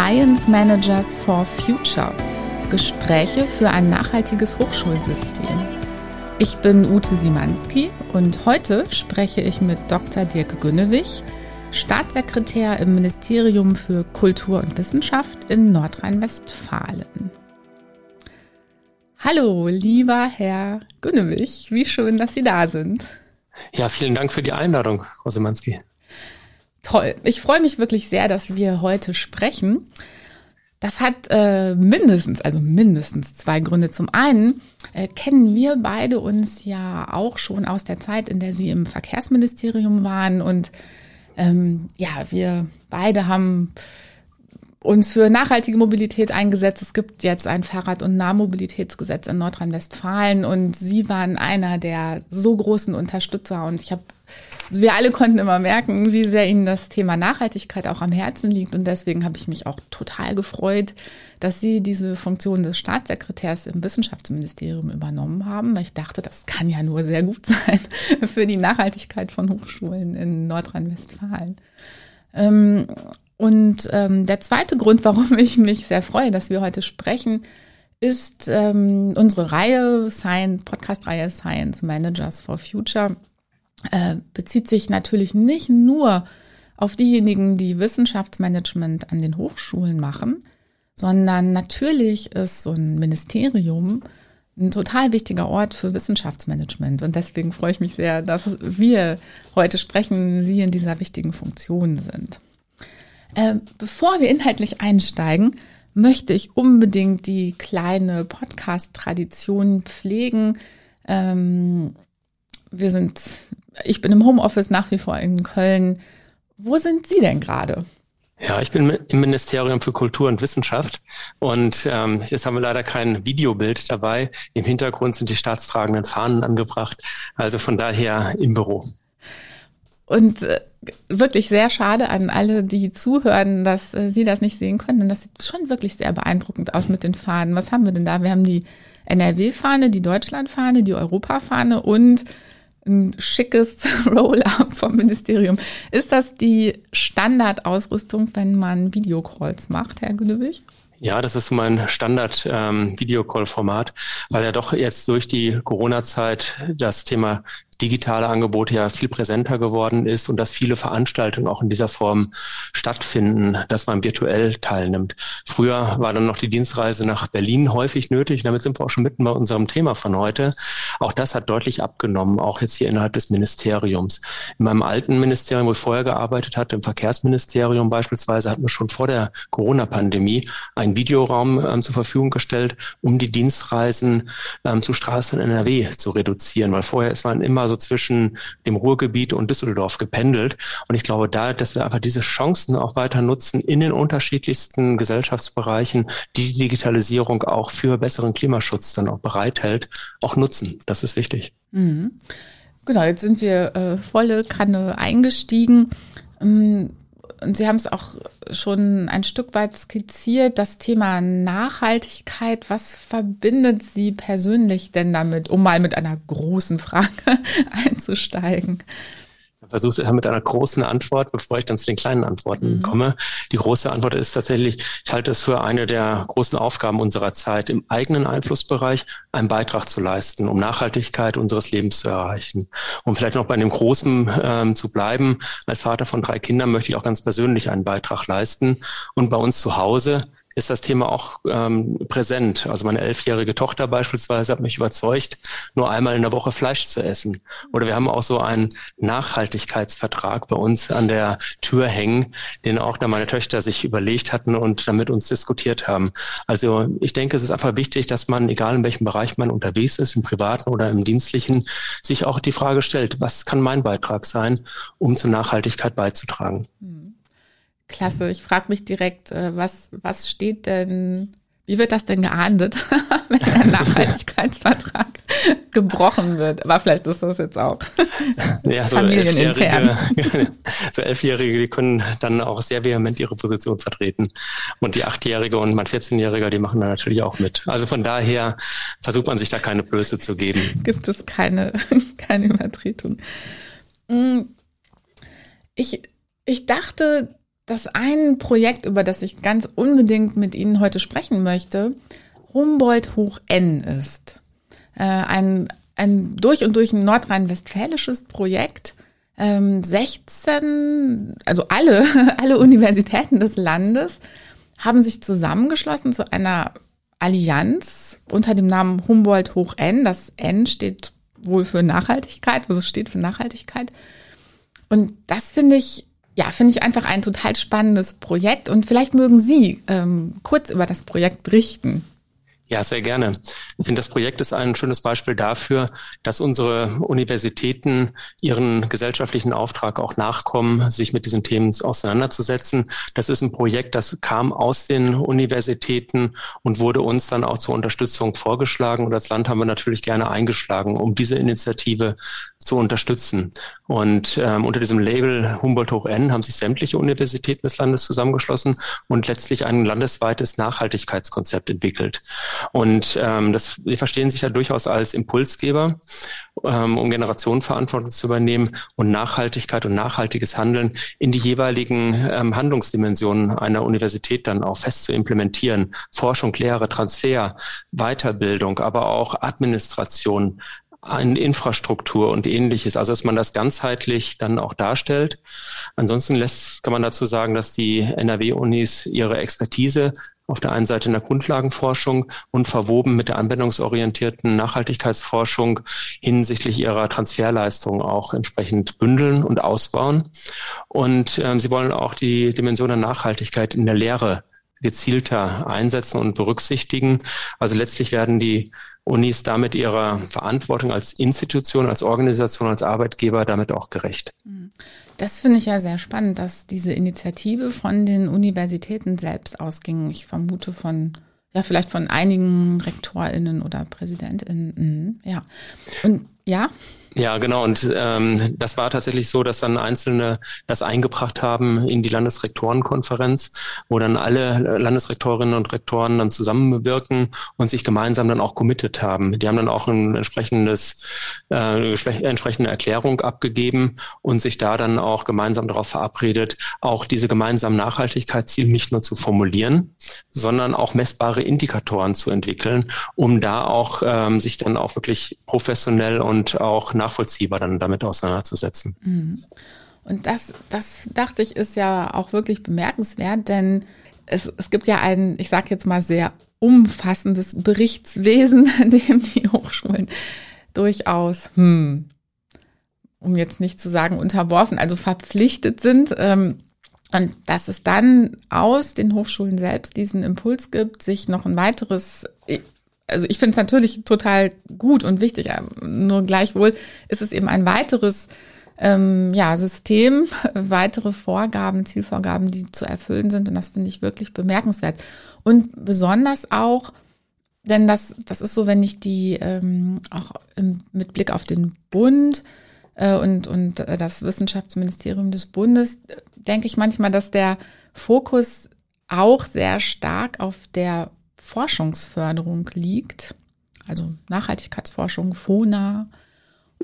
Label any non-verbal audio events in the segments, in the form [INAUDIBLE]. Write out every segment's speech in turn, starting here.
Science Managers for Future. Gespräche für ein nachhaltiges Hochschulsystem. Ich bin Ute Simanski und heute spreche ich mit Dr. Dirk Günnewig, Staatssekretär im Ministerium für Kultur und Wissenschaft in Nordrhein-Westfalen. Hallo, lieber Herr Günnewig, wie schön, dass Sie da sind. Ja, vielen Dank für die Einladung, Frau Simanski. Toll. Ich freue mich wirklich sehr, dass wir heute sprechen. Das hat äh, mindestens, also mindestens zwei Gründe. Zum einen äh, kennen wir beide uns ja auch schon aus der Zeit, in der Sie im Verkehrsministerium waren. Und ähm, ja, wir beide haben uns für nachhaltige Mobilität eingesetzt. Es gibt jetzt ein Fahrrad- und Nahmobilitätsgesetz in Nordrhein-Westfalen und Sie waren einer der so großen Unterstützer und ich habe wir alle konnten immer merken, wie sehr Ihnen das Thema Nachhaltigkeit auch am Herzen liegt. Und deswegen habe ich mich auch total gefreut, dass Sie diese Funktion des Staatssekretärs im Wissenschaftsministerium übernommen haben. Ich dachte, das kann ja nur sehr gut sein [LAUGHS] für die Nachhaltigkeit von Hochschulen in Nordrhein-Westfalen. Und ähm, der zweite Grund, warum ich mich sehr freue, dass wir heute sprechen, ist ähm, unsere Reihe, Science, Podcast-Reihe Science Managers for Future äh, bezieht sich natürlich nicht nur auf diejenigen, die Wissenschaftsmanagement an den Hochschulen machen, sondern natürlich ist so ein Ministerium ein total wichtiger Ort für Wissenschaftsmanagement. Und deswegen freue ich mich sehr, dass wir heute sprechen, Sie in dieser wichtigen Funktion sind. Äh, bevor wir inhaltlich einsteigen, möchte ich unbedingt die kleine Podcast-Tradition pflegen. Ähm, wir sind ich bin im Homeoffice nach wie vor in Köln. Wo sind Sie denn gerade? Ja, ich bin im Ministerium für Kultur und Wissenschaft und ähm, jetzt haben wir leider kein Videobild dabei. Im Hintergrund sind die staatstragenden Fahnen angebracht, also von daher im Büro. Und äh, wirklich sehr schade an alle, die zuhören, dass äh, Sie das nicht sehen können, denn das sieht schon wirklich sehr beeindruckend aus mit den Fahnen. Was haben wir denn da? Wir haben die NRW-Fahne, die Deutschland-Fahne, die Europa-Fahne und ein schickes [LAUGHS] Roll-up vom Ministerium. Ist das die Standardausrüstung, wenn man Videocalls macht, Herr Günewig? Ja, das ist mein Standard-Videocall-Format, ähm, weil ja doch jetzt durch die Corona-Zeit das Thema digitale Angebote ja viel präsenter geworden ist und dass viele Veranstaltungen auch in dieser Form stattfinden, dass man virtuell teilnimmt. Früher war dann noch die Dienstreise nach Berlin häufig nötig. Damit sind wir auch schon mitten bei unserem Thema von heute. Auch das hat deutlich abgenommen, auch jetzt hier innerhalb des Ministeriums. In meinem alten Ministerium, wo ich vorher gearbeitet hatte, im Verkehrsministerium beispielsweise, hatten wir schon vor der Corona-Pandemie einen Videoraum ähm, zur Verfügung gestellt, um die Dienstreisen ähm, zu Straßen in NRW zu reduzieren, weil vorher ist man immer so zwischen dem Ruhrgebiet und Düsseldorf gependelt. Und ich glaube da, dass wir einfach diese Chancen auch weiter nutzen in den unterschiedlichsten Gesellschaftsbereichen, die die Digitalisierung auch für besseren Klimaschutz dann auch bereithält, auch nutzen. Das ist wichtig. Mhm. Genau, jetzt sind wir äh, volle Kanne eingestiegen. Ähm, und Sie haben es auch schon ein Stück weit skizziert, das Thema Nachhaltigkeit. Was verbindet Sie persönlich denn damit, um mal mit einer großen Frage [LAUGHS] einzusteigen? Versuche es mit einer großen Antwort, bevor ich dann zu den kleinen Antworten mhm. komme. Die große Antwort ist tatsächlich, ich halte es für eine der großen Aufgaben unserer Zeit, im eigenen Einflussbereich einen Beitrag zu leisten, um Nachhaltigkeit unseres Lebens zu erreichen. Um vielleicht noch bei dem Großen ähm, zu bleiben, als Vater von drei Kindern möchte ich auch ganz persönlich einen Beitrag leisten. Und bei uns zu Hause ist das Thema auch ähm, präsent. Also meine elfjährige Tochter beispielsweise hat mich überzeugt, nur einmal in der Woche Fleisch zu essen. Oder wir haben auch so einen Nachhaltigkeitsvertrag bei uns an der Tür hängen, den auch da meine Töchter sich überlegt hatten und damit uns diskutiert haben. Also ich denke, es ist einfach wichtig, dass man, egal in welchem Bereich man unterwegs ist, im privaten oder im dienstlichen, sich auch die Frage stellt, was kann mein Beitrag sein, um zur Nachhaltigkeit beizutragen. Mhm. Klasse. Ich frage mich direkt, äh, was, was steht denn, wie wird das denn geahndet, [LAUGHS] wenn der [LAUGHS] Nachhaltigkeitsvertrag gebrochen wird? Aber vielleicht ist das jetzt auch [LAUGHS] ja, so familienintern. Elfjährige, so Elfjährige, die können dann auch sehr vehement ihre Position vertreten. Und die Achtjährige und mein 14-Jähriger, die machen da natürlich auch mit. Also von daher versucht man sich da keine Blöße zu geben. Gibt es keine, keine Übertretung. Hm. Ich, ich dachte, das ein Projekt, über das ich ganz unbedingt mit Ihnen heute sprechen möchte, Humboldt hoch N ist. Äh, ein, ein durch und durch ein nordrhein-westfälisches Projekt. Ähm, 16, also alle, [LAUGHS] alle Universitäten des Landes haben sich zusammengeschlossen zu einer Allianz unter dem Namen Humboldt hoch N. Das N steht wohl für Nachhaltigkeit, also steht für Nachhaltigkeit. Und das finde ich, ja, finde ich einfach ein total spannendes Projekt. Und vielleicht mögen Sie ähm, kurz über das Projekt berichten. Ja, sehr gerne. Ich finde, das Projekt ist ein schönes Beispiel dafür, dass unsere Universitäten ihren gesellschaftlichen Auftrag auch nachkommen, sich mit diesen Themen auseinanderzusetzen. Das ist ein Projekt, das kam aus den Universitäten und wurde uns dann auch zur Unterstützung vorgeschlagen. Und als Land haben wir natürlich gerne eingeschlagen, um diese Initiative zu unterstützen. Und ähm, unter diesem Label Humboldt hoch N haben sich sämtliche Universitäten des Landes zusammengeschlossen und letztlich ein landesweites Nachhaltigkeitskonzept entwickelt. Und ähm, das, die verstehen sich ja durchaus als Impulsgeber, ähm, um Generationenverantwortung zu übernehmen und Nachhaltigkeit und nachhaltiges Handeln in die jeweiligen ähm, Handlungsdimensionen einer Universität dann auch fest zu implementieren. Forschung, Lehre, Transfer, Weiterbildung, aber auch Administration, an Infrastruktur und ähnliches. Also dass man das ganzheitlich dann auch darstellt. Ansonsten lässt, kann man dazu sagen, dass die NRW-Unis ihre Expertise auf der einen Seite in der Grundlagenforschung und verwoben mit der anwendungsorientierten Nachhaltigkeitsforschung hinsichtlich ihrer Transferleistung auch entsprechend bündeln und ausbauen. Und ähm, sie wollen auch die Dimension der Nachhaltigkeit in der Lehre gezielter einsetzen und berücksichtigen. Also letztlich werden die Unis damit ihrer Verantwortung als Institution, als Organisation, als Arbeitgeber damit auch gerecht. Das finde ich ja sehr spannend, dass diese Initiative von den Universitäten selbst ausging. Ich vermute von, ja, vielleicht von einigen RektorInnen oder PräsidentInnen. Mhm, ja. Und ja. Ja, genau. Und ähm, das war tatsächlich so, dass dann Einzelne das eingebracht haben in die Landesrektorenkonferenz, wo dann alle Landesrektorinnen und Rektoren dann zusammenwirken und sich gemeinsam dann auch committed haben. Die haben dann auch ein entsprechendes, äh, entsprechende Erklärung abgegeben und sich da dann auch gemeinsam darauf verabredet, auch diese gemeinsamen Nachhaltigkeitsziele nicht nur zu formulieren, sondern auch messbare Indikatoren zu entwickeln, um da auch ähm, sich dann auch wirklich professionell und auch nachvollziehbar dann damit auseinanderzusetzen. Mhm. Und das, das dachte ich, ist ja auch wirklich bemerkenswert, denn es, es gibt ja ein, ich sage jetzt mal, sehr umfassendes Berichtswesen, [LAUGHS] dem die Hochschulen durchaus, hm, um jetzt nicht zu sagen unterworfen, also verpflichtet sind. Ähm, und dass es dann aus den Hochschulen selbst diesen Impuls gibt, sich noch ein weiteres also ich finde es natürlich total gut und wichtig, nur gleichwohl ist es eben ein weiteres ähm, ja, System, [LAUGHS] weitere Vorgaben, Zielvorgaben, die zu erfüllen sind. Und das finde ich wirklich bemerkenswert. Und besonders auch, denn das, das ist so, wenn ich die ähm, auch im, mit Blick auf den Bund äh, und, und das Wissenschaftsministerium des Bundes, denke ich manchmal, dass der Fokus auch sehr stark auf der Forschungsförderung liegt, also Nachhaltigkeitsforschung, FONA.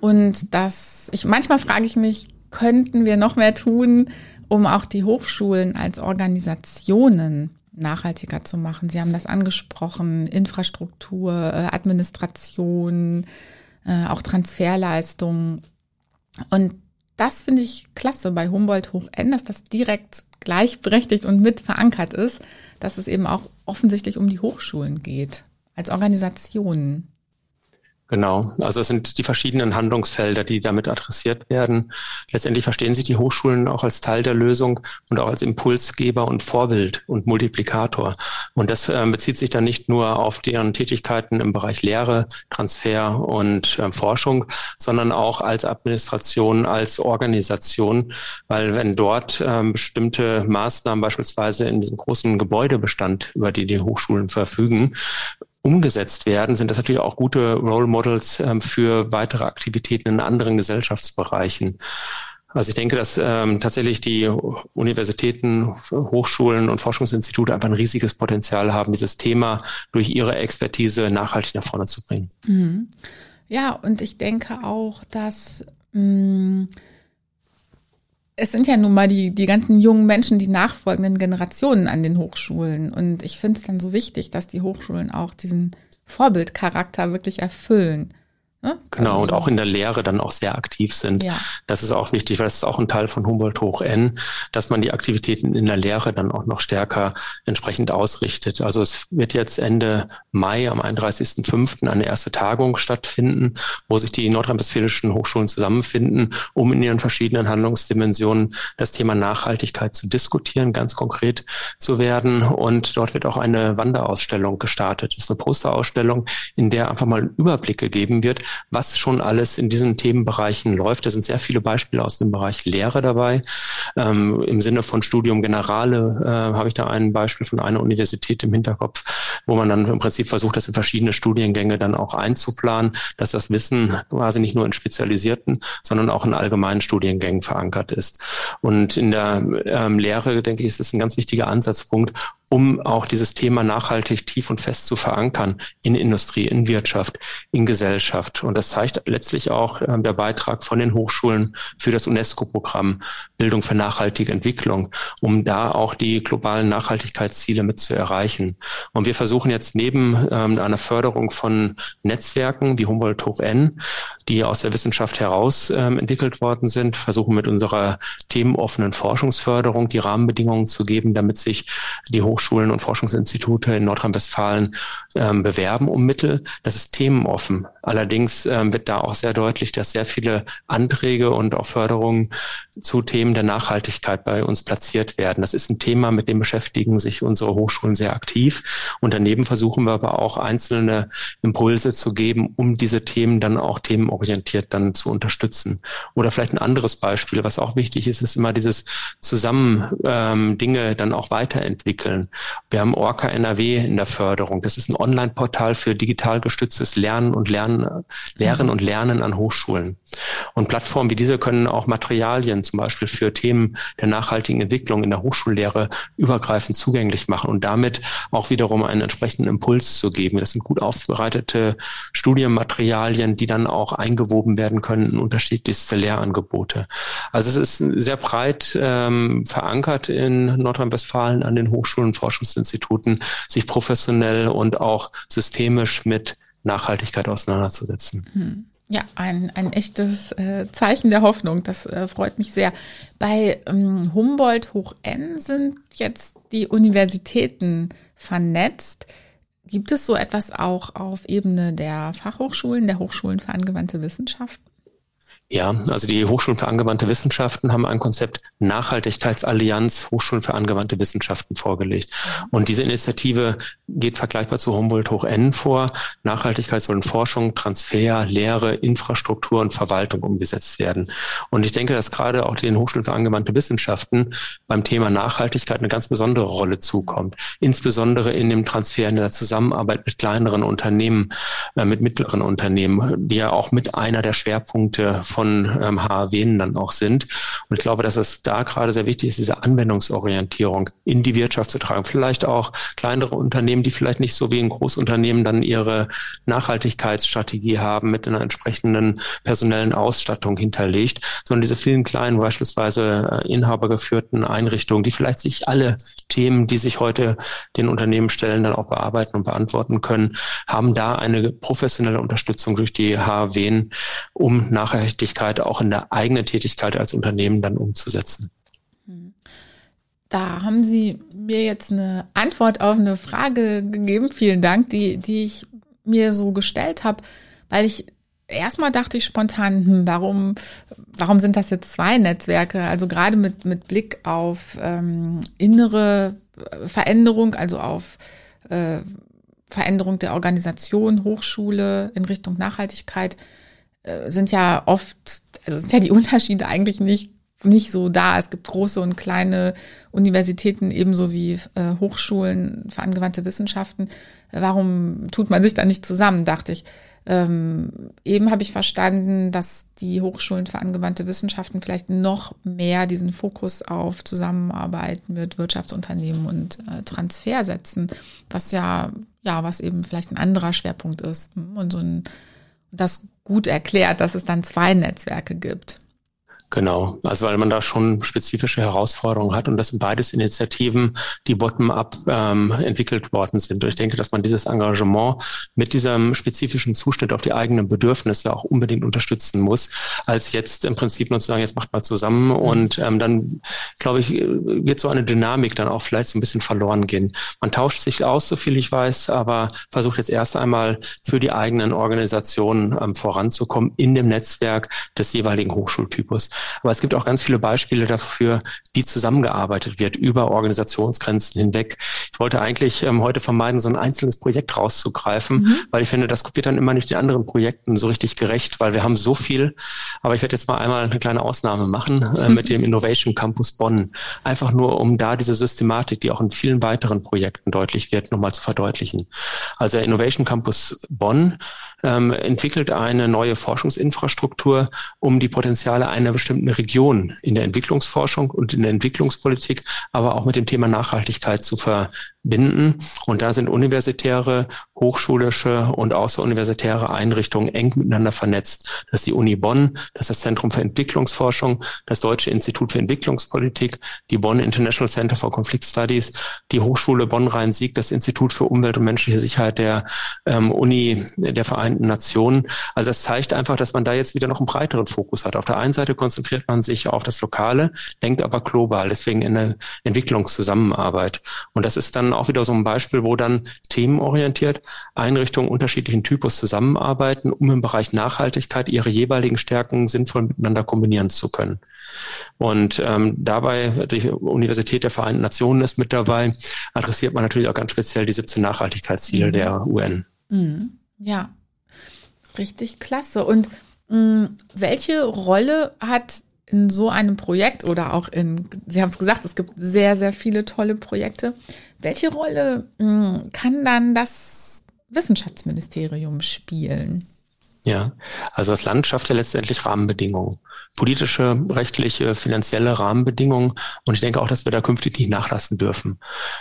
Und das, ich, manchmal frage ich mich, könnten wir noch mehr tun, um auch die Hochschulen als Organisationen nachhaltiger zu machen? Sie haben das angesprochen, Infrastruktur, äh, Administration, äh, auch Transferleistungen. Und das finde ich klasse bei Humboldt Hoch N, dass das direkt gleichberechtigt und mit verankert ist, dass es eben auch offensichtlich um die Hochschulen geht, als Organisationen. Genau, also es sind die verschiedenen Handlungsfelder, die damit adressiert werden. Letztendlich verstehen sich die Hochschulen auch als Teil der Lösung und auch als Impulsgeber und Vorbild und Multiplikator. Und das äh, bezieht sich dann nicht nur auf deren Tätigkeiten im Bereich Lehre, Transfer und äh, Forschung, sondern auch als Administration, als Organisation, weil wenn dort äh, bestimmte Maßnahmen beispielsweise in diesem großen Gebäudebestand, über die die Hochschulen verfügen, umgesetzt werden, sind das natürlich auch gute Role Models ähm, für weitere Aktivitäten in anderen Gesellschaftsbereichen. Also ich denke, dass ähm, tatsächlich die Universitäten, Hochschulen und Forschungsinstitute einfach ein riesiges Potenzial haben, dieses Thema durch ihre Expertise nachhaltig nach vorne zu bringen. Mhm. Ja, und ich denke auch, dass mh, mm, es sind ja nun mal die, die ganzen jungen Menschen, die nachfolgenden Generationen an den Hochschulen. Und ich finde es dann so wichtig, dass die Hochschulen auch diesen Vorbildcharakter wirklich erfüllen. Ne? Genau, und auch in der Lehre dann auch sehr aktiv sind. Ja. Das ist auch wichtig, weil das ist auch ein Teil von Humboldt hoch N, dass man die Aktivitäten in der Lehre dann auch noch stärker entsprechend ausrichtet. Also es wird jetzt Ende Mai am 31.05. eine erste Tagung stattfinden, wo sich die nordrhein-westfälischen Hochschulen zusammenfinden, um in ihren verschiedenen Handlungsdimensionen das Thema Nachhaltigkeit zu diskutieren, ganz konkret zu werden. Und dort wird auch eine Wanderausstellung gestartet. Das ist eine Posterausstellung, in der einfach mal ein Überblick gegeben wird, was schon alles in diesen Themenbereichen läuft. Da sind sehr viele Beispiele aus dem Bereich Lehre dabei. Ähm, Im Sinne von Studium Generale äh, habe ich da ein Beispiel von einer Universität im Hinterkopf, wo man dann im Prinzip versucht, das in verschiedene Studiengänge dann auch einzuplanen, dass das Wissen quasi nicht nur in spezialisierten, sondern auch in allgemeinen Studiengängen verankert ist. Und in der ähm, Lehre, denke ich, ist es ein ganz wichtiger Ansatzpunkt, um auch dieses Thema nachhaltig tief und fest zu verankern in Industrie, in Wirtschaft, in Gesellschaft. Und das zeigt letztlich auch äh, der Beitrag von den Hochschulen für das UNESCO-Programm Bildung für nachhaltige Entwicklung, um da auch die globalen Nachhaltigkeitsziele mit zu erreichen. Und wir versuchen jetzt neben ähm, einer Förderung von Netzwerken wie Humboldt Hoch N, die aus der Wissenschaft heraus ähm, entwickelt worden sind, versuchen mit unserer themenoffenen Forschungsförderung die Rahmenbedingungen zu geben, damit sich die Hochschulen Hochschulen und Forschungsinstitute in Nordrhein-Westfalen ähm, bewerben um Mittel. Das ist themenoffen. Allerdings ähm, wird da auch sehr deutlich, dass sehr viele Anträge und auch Förderungen zu Themen der Nachhaltigkeit bei uns platziert werden. Das ist ein Thema, mit dem beschäftigen sich unsere Hochschulen sehr aktiv. Und daneben versuchen wir aber auch einzelne Impulse zu geben, um diese Themen dann auch themenorientiert dann zu unterstützen. Oder vielleicht ein anderes Beispiel, was auch wichtig ist, ist immer dieses Zusammen ähm, Dinge dann auch weiterentwickeln. Wir haben Orca NRW in der Förderung. Das ist ein Online-Portal für digital gestütztes Lernen und Lernen, Lehren und Lernen an Hochschulen. Und Plattformen wie diese können auch Materialien zum Beispiel für Themen der nachhaltigen Entwicklung in der Hochschullehre übergreifend zugänglich machen und damit auch wiederum einen entsprechenden Impuls zu geben. Das sind gut aufbereitete Studienmaterialien, die dann auch eingewoben werden können in unterschiedlichste Lehrangebote. Also es ist sehr breit ähm, verankert in Nordrhein-Westfalen an den Hochschulen und Forschungsinstituten, sich professionell und auch systemisch mit Nachhaltigkeit auseinanderzusetzen. Hm. Ja, ein, ein echtes äh, Zeichen der Hoffnung. Das äh, freut mich sehr. Bei ähm, Humboldt hoch N sind jetzt die Universitäten vernetzt. Gibt es so etwas auch auf Ebene der Fachhochschulen, der Hochschulen für angewandte Wissenschaften? Ja, also die Hochschulen für angewandte Wissenschaften haben ein Konzept Nachhaltigkeitsallianz Hochschulen für angewandte Wissenschaften vorgelegt. Und diese Initiative geht vergleichbar zu Humboldt hoch N vor. Nachhaltigkeit soll in Forschung, Transfer, Lehre, Infrastruktur und Verwaltung umgesetzt werden. Und ich denke, dass gerade auch den Hochschulen für angewandte Wissenschaften beim Thema Nachhaltigkeit eine ganz besondere Rolle zukommt. Insbesondere in dem Transfer, in der Zusammenarbeit mit kleineren Unternehmen, äh, mit mittleren Unternehmen, die ja auch mit einer der Schwerpunkte von ähm, HAW dann auch sind. Und ich glaube, dass es da gerade sehr wichtig ist, diese Anwendungsorientierung in die Wirtschaft zu tragen. Vielleicht auch kleinere Unternehmen, die vielleicht nicht so wie ein Großunternehmen dann ihre Nachhaltigkeitsstrategie haben mit einer entsprechenden personellen Ausstattung hinterlegt, sondern diese vielen kleinen, beispielsweise äh, inhabergeführten Einrichtungen, die vielleicht sich alle Themen, die sich heute den Unternehmen stellen, dann auch bearbeiten und beantworten können, haben da eine professionelle Unterstützung durch die HW, um Nachhaltigkeit auch in der eigenen Tätigkeit als Unternehmen dann umzusetzen. Da haben Sie mir jetzt eine Antwort auf eine Frage gegeben. Vielen Dank, die, die ich mir so gestellt habe, weil ich erstmal dachte ich spontan, hm, warum, warum sind das jetzt zwei Netzwerke? Also gerade mit, mit Blick auf ähm, innere Veränderung, also auf äh, Veränderung der Organisation, Hochschule in Richtung Nachhaltigkeit sind ja oft, also sind ja die [LAUGHS] Unterschiede eigentlich nicht nicht so da. Es gibt große und kleine Universitäten ebenso wie äh, Hochschulen für angewandte Wissenschaften. Warum tut man sich da nicht zusammen, dachte ich. Ähm, eben habe ich verstanden, dass die Hochschulen für angewandte Wissenschaften vielleicht noch mehr diesen Fokus auf Zusammenarbeit mit Wirtschaftsunternehmen und äh, Transfer setzen, was ja, ja, was eben vielleicht ein anderer Schwerpunkt ist. Und so ein das gut erklärt, dass es dann zwei Netzwerke gibt. Genau, also weil man da schon spezifische Herausforderungen hat und das sind beides Initiativen, die bottom-up ähm, entwickelt worden sind. Und ich denke, dass man dieses Engagement mit diesem spezifischen Zuschnitt auf die eigenen Bedürfnisse auch unbedingt unterstützen muss, als jetzt im Prinzip nur zu sagen, jetzt macht mal zusammen mhm. und ähm, dann, glaube ich, wird so eine Dynamik dann auch vielleicht so ein bisschen verloren gehen. Man tauscht sich aus, so viel ich weiß, aber versucht jetzt erst einmal für die eigenen Organisationen ähm, voranzukommen in dem Netzwerk des jeweiligen Hochschultypus. Aber es gibt auch ganz viele Beispiele dafür, wie zusammengearbeitet wird über Organisationsgrenzen hinweg. Ich wollte eigentlich ähm, heute vermeiden, so ein einzelnes Projekt rauszugreifen, mhm. weil ich finde, das wird dann immer nicht den anderen Projekten so richtig gerecht, weil wir haben so viel. Aber ich werde jetzt mal einmal eine kleine Ausnahme machen äh, mit dem Innovation Campus Bonn. Einfach nur, um da diese Systematik, die auch in vielen weiteren Projekten deutlich wird, nochmal zu verdeutlichen. Also der Innovation Campus Bonn ähm, entwickelt eine neue Forschungsinfrastruktur, um die Potenziale einer bestimmten Region in der Entwicklungsforschung und in der Entwicklungspolitik, aber auch mit dem Thema Nachhaltigkeit zu verbinden. Und da sind universitäre, hochschulische und außeruniversitäre Einrichtungen eng miteinander vernetzt. Das ist die Uni Bonn, das ist das Zentrum für Entwicklungsforschung, das Deutsche Institut für Entwicklungspolitik, die Bonn International Center for Conflict Studies, die Hochschule Bonn-Rhein-Sieg, das Institut für Umwelt und menschliche Sicherheit der ähm, Uni der Vereinten Nationen. Also das zeigt einfach, dass man da jetzt wieder noch einen breiteren Fokus hat. Auf der einen Seite konzentriert man sich auf das Lokale, denkt aber global, deswegen in der Entwicklungszusammenarbeit. Und das ist dann auch wieder so ein Beispiel, wo dann themenorientiert Einrichtungen unterschiedlichen Typus zusammenarbeiten, um im Bereich Nachhaltigkeit ihre jeweiligen Stärken sinnvoll miteinander kombinieren zu können. Und ähm, dabei, die Universität der Vereinten Nationen ist mit dabei, adressiert man natürlich auch ganz speziell die 17 Nachhaltigkeitsziele mhm. der UN. Mhm. Ja, richtig klasse. Und mh, mm, welche Rolle hat in so einem Projekt oder auch in, Sie haben es gesagt, es gibt sehr, sehr viele tolle Projekte. Welche Rolle mh, mm, kann dann das Wissenschaftsministerium spielen? Ja, also das Land schafft ja letztendlich Rahmenbedingungen, politische, rechtliche, finanzielle Rahmenbedingungen. Und ich denke auch, dass wir da künftig nicht nachlassen dürfen.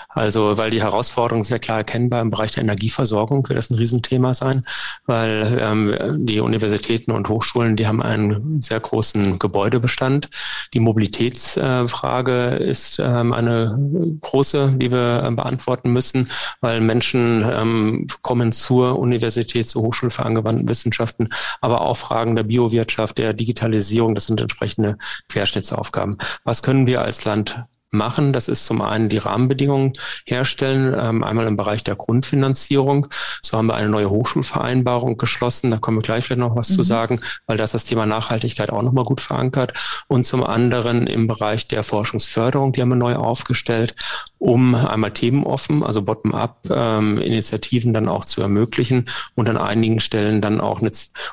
Also, weil die Herausforderung sehr klar erkennbar im Bereich der Energieversorgung wird das ein Riesenthema sein, weil ähm, die Universitäten und Hochschulen, die haben einen sehr großen Gebäudebestand. Die Mobilitätsfrage äh, ist ähm, eine große, die wir äh, beantworten müssen, weil Menschen ähm, kommen zur Universität, zur Hochschule für angewandten Wissenschaften Wissenschaften, aber auch Fragen der Biowirtschaft, der Digitalisierung, das sind entsprechende Querschnittsaufgaben. Was können wir als Land machen. Das ist zum einen die Rahmenbedingungen herstellen, ähm, einmal im Bereich der Grundfinanzierung. So haben wir eine neue Hochschulvereinbarung geschlossen. Da kommen wir gleich vielleicht noch was mhm. zu sagen, weil das das Thema Nachhaltigkeit auch nochmal gut verankert. Und zum anderen im Bereich der Forschungsförderung, die haben wir neu aufgestellt, um einmal themenoffen, also bottom-up ähm, Initiativen dann auch zu ermöglichen und an einigen Stellen dann auch eine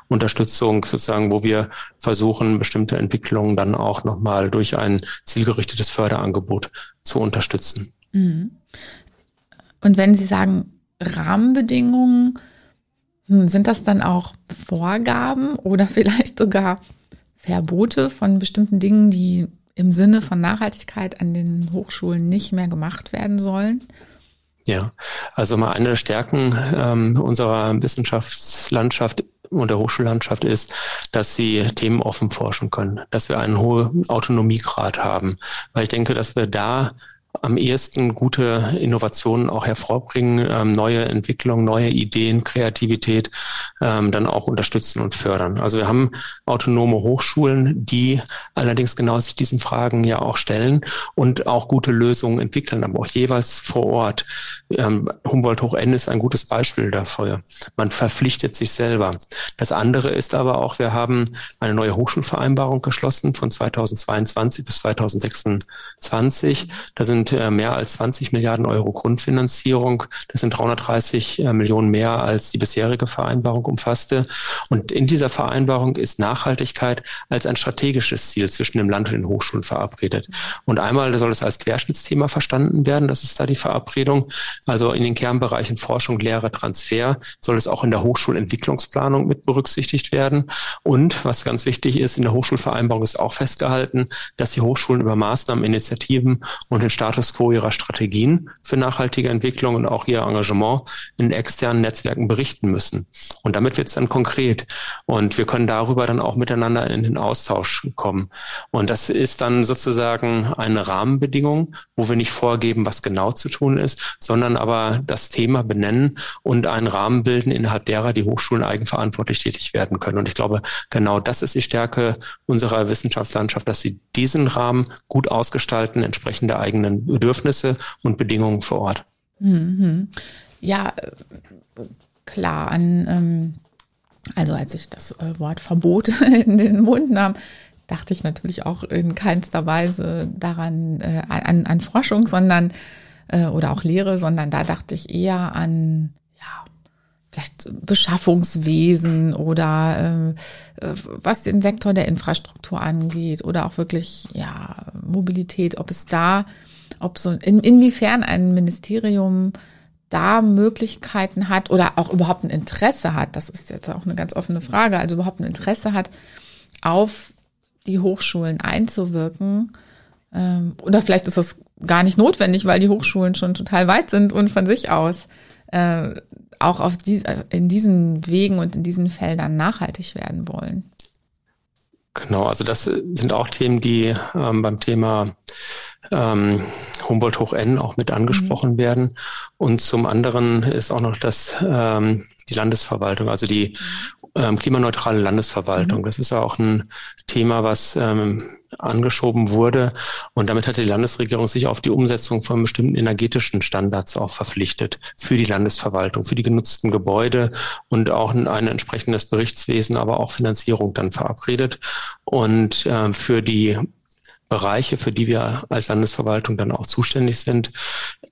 Unterstützung sozusagen, wo wir versuchen, bestimmte Entwicklungen dann auch nochmal durch ein zielgerichtetes Förderangebot Angebot zu unterstützen. Mhm. Und wenn Sie sagen Rahmenbedingungen, hm, sind das dann auch Vorgaben oder [LAUGHS] vielleicht sogar Verbote von bestimmten Dingen, die im Sinne von Nachhaltigkeit an den Hochschulen nicht mehr gemacht werden sollen? Ja, also mal eine der Stärken ähm, unserer Wissenschaftslandschaft und der Hochschullandschaft ist, dass sie Themen offen forschen können, dass wir einen hohen Autonomiegrad haben. Weil ich denke, dass wir da am ehesten gute Innovationen auch hervorbringen, ähm, neue Entwicklungen, neue Ideen, Kreativität ähm, dann auch unterstützen und fördern. Also wir haben autonome Hochschulen, die allerdings genau sich diesen Fragen ja auch stellen und auch gute Lösungen entwickeln, aber auch jeweils vor Ort. Ähm, Humboldt Hoch N ist ein gutes Beispiel dafür. Man verpflichtet sich selber. Das andere ist aber auch, wir haben eine neue Hochschulvereinbarung geschlossen von 2022 bis 2026. Da sind sind äh, mehr als 20 Milliarden Euro Grundfinanzierung. Das sind 330 äh, Millionen mehr als die bisherige Vereinbarung umfasste. Und in dieser Vereinbarung ist Nachhaltigkeit als ein strategisches Ziel zwischen dem Land und den Hochschulen verabredet. Und einmal soll es als Querschnittsthema verstanden werden. Das ist da die Verabredung. Also in den Kernbereichen Forschung, Lehre, Transfer soll es auch in der Hochschulentwicklungsplanung mit berücksichtigt werden. Und was ganz wichtig ist, in der Hochschulvereinbarung ist auch festgehalten, dass die Hochschulen über Maßnahmen, Initiativen und den Status quo ihrer Strategien für nachhaltige Entwicklung und auch ihr Engagement in externen Netzwerken berichten müssen. Und damit wird es dann konkret. Und wir können darüber dann auch miteinander in den Austausch kommen. Und das ist dann sozusagen eine Rahmenbedingung, wo wir nicht vorgeben, was genau zu tun ist, sondern aber das Thema benennen und einen Rahmen bilden, innerhalb derer die Hochschulen eigenverantwortlich tätig werden können. Und ich glaube, genau das ist die Stärke unserer Wissenschaftslandschaft, dass sie diesen Rahmen gut ausgestalten, entsprechend der eigenen Bedürfnisse und Bedingungen vor Ort. Mhm. Ja, klar, an, ähm, also als ich das äh, Wort Verbot [LAUGHS] in den Mund nahm, dachte ich natürlich auch in keinster Weise daran, äh, an, an Forschung, sondern äh, oder auch Lehre, sondern da dachte ich eher an ja, vielleicht Beschaffungswesen oder äh, was den Sektor der Infrastruktur angeht oder auch wirklich ja Mobilität, ob es da, ob so in, inwiefern ein Ministerium da Möglichkeiten hat oder auch überhaupt ein Interesse hat, das ist jetzt auch eine ganz offene Frage, also überhaupt ein Interesse hat, auf die Hochschulen einzuwirken. Ähm, oder vielleicht ist das gar nicht notwendig, weil die Hochschulen schon total weit sind und von sich aus äh, auch auf die, in diesen Wegen und in diesen Feldern nachhaltig werden wollen. Genau, also das sind auch Themen, die ähm, beim Thema ähm, Humboldt hoch N auch mit angesprochen mhm. werden. Und zum anderen ist auch noch das ähm, die Landesverwaltung, also die ähm, klimaneutrale Landesverwaltung. Mhm. Das ist ja auch ein Thema, was ähm, angeschoben wurde. Und damit hat die Landesregierung sich auf die Umsetzung von bestimmten energetischen Standards auch verpflichtet für die Landesverwaltung, für die genutzten Gebäude und auch ein entsprechendes Berichtswesen, aber auch Finanzierung dann verabredet. Und äh, für die Bereiche, für die wir als Landesverwaltung dann auch zuständig sind,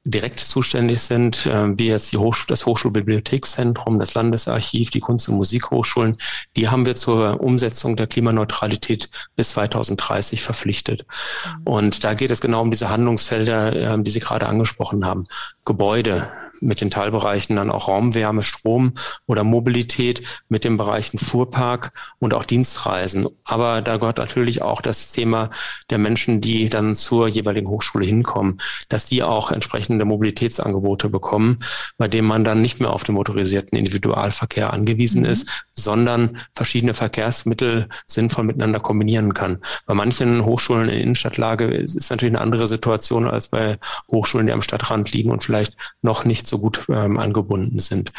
direkt zuständig sind, äh, wie jetzt die Hochschul das Hochschulbibliothekszentrum, das Landesarchiv, die Kunst- und Musikhochschulen, die haben wir zur Umsetzung der Klimaneutralität bis 2030 verpflichtet. Mhm. Und da geht es genau um diese Handlungsfelder, äh, die Sie gerade angesprochen haben. Gebäude, mit den Teilbereichen dann auch Raumwärme, Strom oder Mobilität mit den Bereichen Fuhrpark und auch Dienstreisen. Aber da gehört natürlich auch das Thema der Menschen, die dann zur jeweiligen Hochschule hinkommen, dass die auch entsprechende Mobilitätsangebote bekommen, bei denen man dann nicht mehr auf den motorisierten Individualverkehr angewiesen mhm. ist, sondern verschiedene Verkehrsmittel sinnvoll miteinander kombinieren kann. Bei manchen Hochschulen in Innenstadtlage ist natürlich eine andere Situation als bei Hochschulen, die am Stadtrand liegen und vielleicht noch nicht so gut ähm, angebunden sind.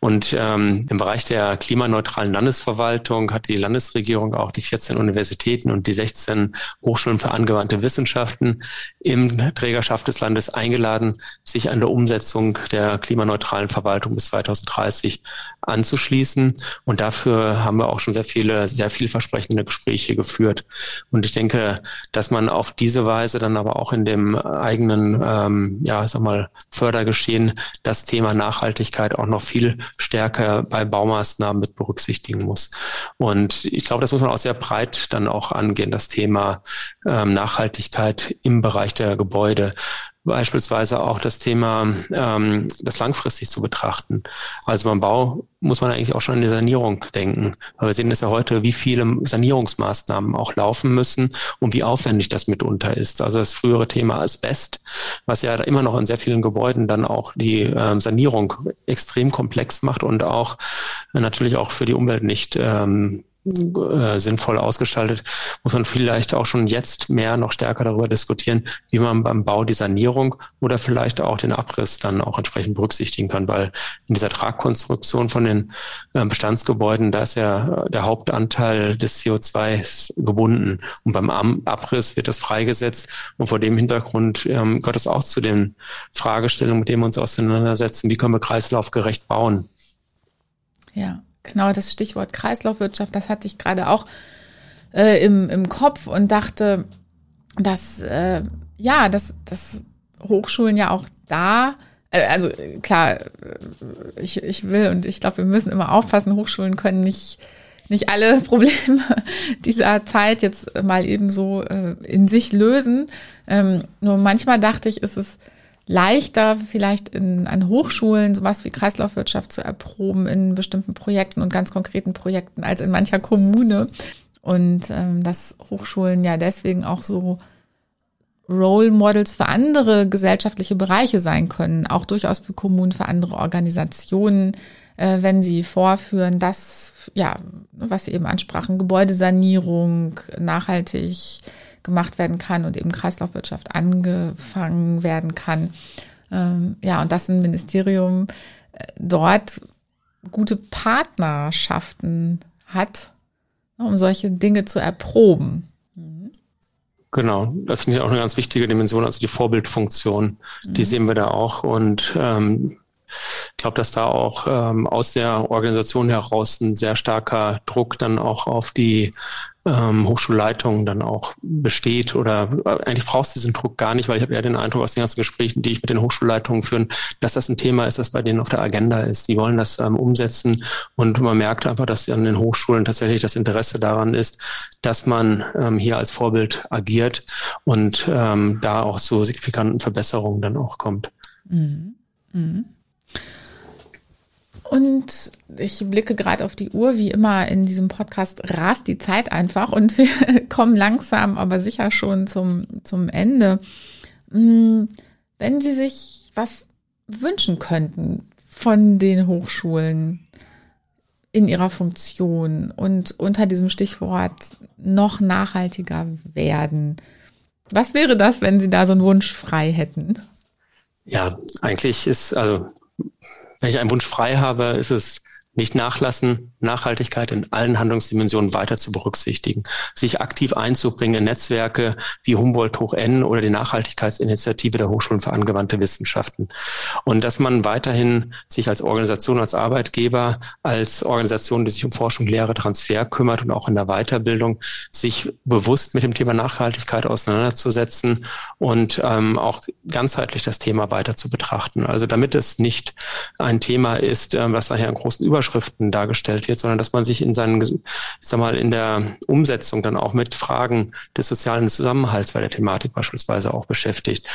Und ähm, im Bereich der klimaneutralen Landesverwaltung hat die Landesregierung auch die 14 Universitäten und die 16 Hochschulen für angewandte Wissenschaften im Trägerschaft des Landes eingeladen, sich an der Umsetzung der klimaneutralen Verwaltung bis 2030 anzuschließen. Und dafür haben wir auch schon sehr viele, sehr vielversprechende Gespräche geführt. Und ich denke, dass man auf diese Weise dann aber auch in dem eigenen, ähm, ja, sag mal, Fördergeschehen das Thema Nachhaltigkeit auch noch viel stärker bei Baumaßnahmen mit berücksichtigen muss. Und ich glaube, das muss man auch sehr breit dann auch angehen, das Thema ähm, Nachhaltigkeit im Bereich der Gebäude beispielsweise auch das Thema, ähm, das langfristig zu betrachten. Also beim Bau muss man eigentlich auch schon an die Sanierung denken. Weil wir sehen es ja heute, wie viele Sanierungsmaßnahmen auch laufen müssen und wie aufwendig das mitunter ist. Also das frühere Thema Asbest, was ja immer noch in sehr vielen Gebäuden dann auch die ähm, Sanierung extrem komplex macht und auch äh, natürlich auch für die Umwelt nicht ähm, äh, sinnvoll ausgestaltet, muss man vielleicht auch schon jetzt mehr noch stärker darüber diskutieren, wie man beim Bau die Sanierung oder vielleicht auch den Abriss dann auch entsprechend berücksichtigen kann, weil in dieser Tragkonstruktion von den äh, Bestandsgebäuden, da ist ja der Hauptanteil des CO2 gebunden und beim Abriss wird das freigesetzt und vor dem Hintergrund ähm, gehört es auch zu den Fragestellungen, mit denen wir uns auseinandersetzen, wie können wir kreislaufgerecht bauen. Ja. Genau, das Stichwort Kreislaufwirtschaft, das hatte ich gerade auch äh, im, im Kopf und dachte, dass äh, ja, dass, dass Hochschulen ja auch da, äh, also klar, äh, ich, ich will und ich glaube, wir müssen immer aufpassen, Hochschulen können nicht nicht alle [LAUGHS] Probleme dieser Zeit jetzt mal eben so äh, in sich lösen. Ähm, nur manchmal dachte ich, ist es leichter, vielleicht in, an Hochschulen sowas wie Kreislaufwirtschaft zu erproben in bestimmten Projekten und ganz konkreten Projekten als in mancher Kommune. Und ähm, dass Hochschulen ja deswegen auch so Role Models für andere gesellschaftliche Bereiche sein können, auch durchaus für Kommunen, für andere Organisationen, äh, wenn sie vorführen, dass, ja, was Sie eben ansprachen, Gebäudesanierung nachhaltig gemacht werden kann und eben Kreislaufwirtschaft angefangen werden kann. Ähm, ja, und dass ein Ministerium äh, dort gute Partnerschaften hat, um solche Dinge zu erproben. Genau, das finde ich auch eine ganz wichtige Dimension, also die Vorbildfunktion, die mhm. sehen wir da auch. Und ähm, ich glaube, dass da auch ähm, aus der Organisation heraus ein sehr starker Druck dann auch auf die ähm, Hochschulleitung dann auch besteht oder äh, eigentlich brauchst du diesen Druck gar nicht, weil ich habe eher den Eindruck aus den ganzen Gesprächen, die ich mit den Hochschulleitungen führen, dass das ein Thema ist, das bei denen auf der Agenda ist. Die wollen das ähm, umsetzen und man merkt einfach, dass an den Hochschulen tatsächlich das Interesse daran ist, dass man ähm, hier als Vorbild agiert und ähm, da auch zu signifikanten Verbesserungen dann auch kommt. Mhm. Mhm. Und ich blicke gerade auf die Uhr, wie immer in diesem Podcast rast die Zeit einfach und [LAUGHS] wir kommen langsam, aber sicher schon zum, zum Ende. Hm, wenn Sie sich was wünschen könnten von den Hochschulen in ihrer Funktion und unter diesem Stichwort noch nachhaltiger werden, was wäre das, wenn Sie da so einen Wunsch frei hätten? Ja, eigentlich ist, also wenn ich einen Wunsch frei habe, ist es nicht nachlassen, Nachhaltigkeit in allen Handlungsdimensionen weiter zu berücksichtigen, sich aktiv einzubringen in Netzwerke wie Humboldt Hoch N oder die Nachhaltigkeitsinitiative der Hochschulen für angewandte Wissenschaften. Und dass man weiterhin sich als Organisation, als Arbeitgeber, als Organisation, die sich um Forschung, Lehre, Transfer kümmert und auch in der Weiterbildung, sich bewusst mit dem Thema Nachhaltigkeit auseinanderzusetzen und ähm, auch ganzheitlich das Thema weiter zu betrachten. Also damit es nicht ein Thema ist, äh, was daher in großen Überschriften dargestellt wird, sondern dass man sich in seinen, ich sag mal, in der Umsetzung dann auch mit Fragen des sozialen Zusammenhalts bei der Thematik beispielsweise auch beschäftigt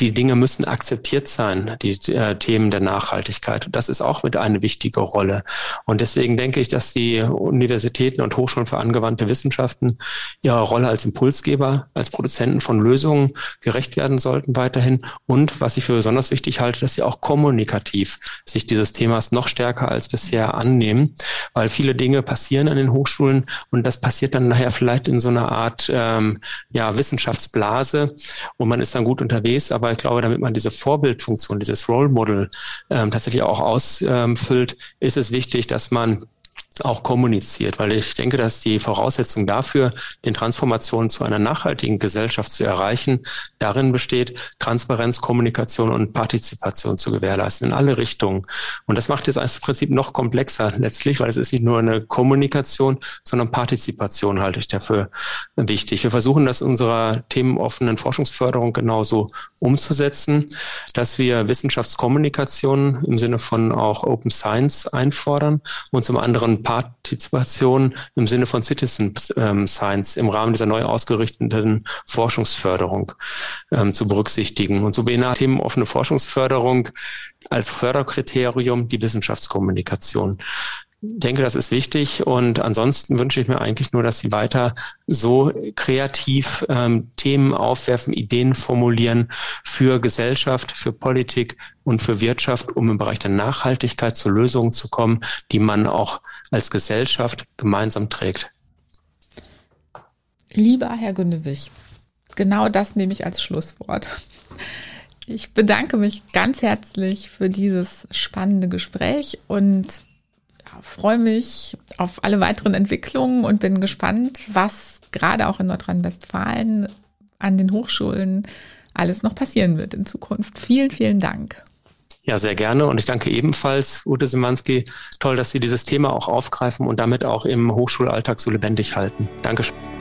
die Dinge müssen akzeptiert sein, die äh, Themen der Nachhaltigkeit. Das ist auch mit eine wichtige Rolle. Und deswegen denke ich, dass die Universitäten und Hochschulen für angewandte Wissenschaften ihrer Rolle als Impulsgeber, als Produzenten von Lösungen gerecht werden sollten weiterhin. Und was ich für besonders wichtig halte, dass sie auch kommunikativ sich dieses Themas noch stärker als bisher annehmen, weil viele Dinge passieren an den Hochschulen und das passiert dann nachher vielleicht in so einer Art ähm, ja, Wissenschaftsblase und man ist dann gut unterwegs ist. Aber ich glaube, damit man diese Vorbildfunktion, dieses Role Model ähm, tatsächlich auch ausfüllt, ist es wichtig, dass man auch kommuniziert, weil ich denke, dass die Voraussetzung dafür, den Transformation zu einer nachhaltigen Gesellschaft zu erreichen, darin besteht, Transparenz, Kommunikation und Partizipation zu gewährleisten in alle Richtungen. Und das macht jetzt als Prinzip noch komplexer letztlich, weil es ist nicht nur eine Kommunikation, sondern Partizipation halte ich dafür wichtig. Wir versuchen das unserer themenoffenen Forschungsförderung genauso umzusetzen, dass wir Wissenschaftskommunikation im Sinne von auch Open Science einfordern und zum anderen Partizipation im Sinne von Citizen ähm, Science im Rahmen dieser neu ausgerichteten Forschungsförderung ähm, zu berücksichtigen. Und so beinhaltet themenoffene Forschungsförderung als Förderkriterium die Wissenschaftskommunikation denke, das ist wichtig und ansonsten wünsche ich mir eigentlich nur, dass Sie weiter so kreativ ähm, Themen aufwerfen, Ideen formulieren für Gesellschaft, für Politik und für Wirtschaft, um im Bereich der Nachhaltigkeit zu Lösungen zu kommen, die man auch als Gesellschaft gemeinsam trägt. Lieber Herr Gündewig, genau das nehme ich als Schlusswort. Ich bedanke mich ganz herzlich für dieses spannende Gespräch und freue mich auf alle weiteren Entwicklungen und bin gespannt, was gerade auch in Nordrhein-Westfalen an den Hochschulen alles noch passieren wird in Zukunft. Vielen, vielen Dank. Ja, sehr gerne. Und ich danke ebenfalls, Ute Simanski. Toll, dass Sie dieses Thema auch aufgreifen und damit auch im Hochschulalltag so lebendig halten. Dankeschön.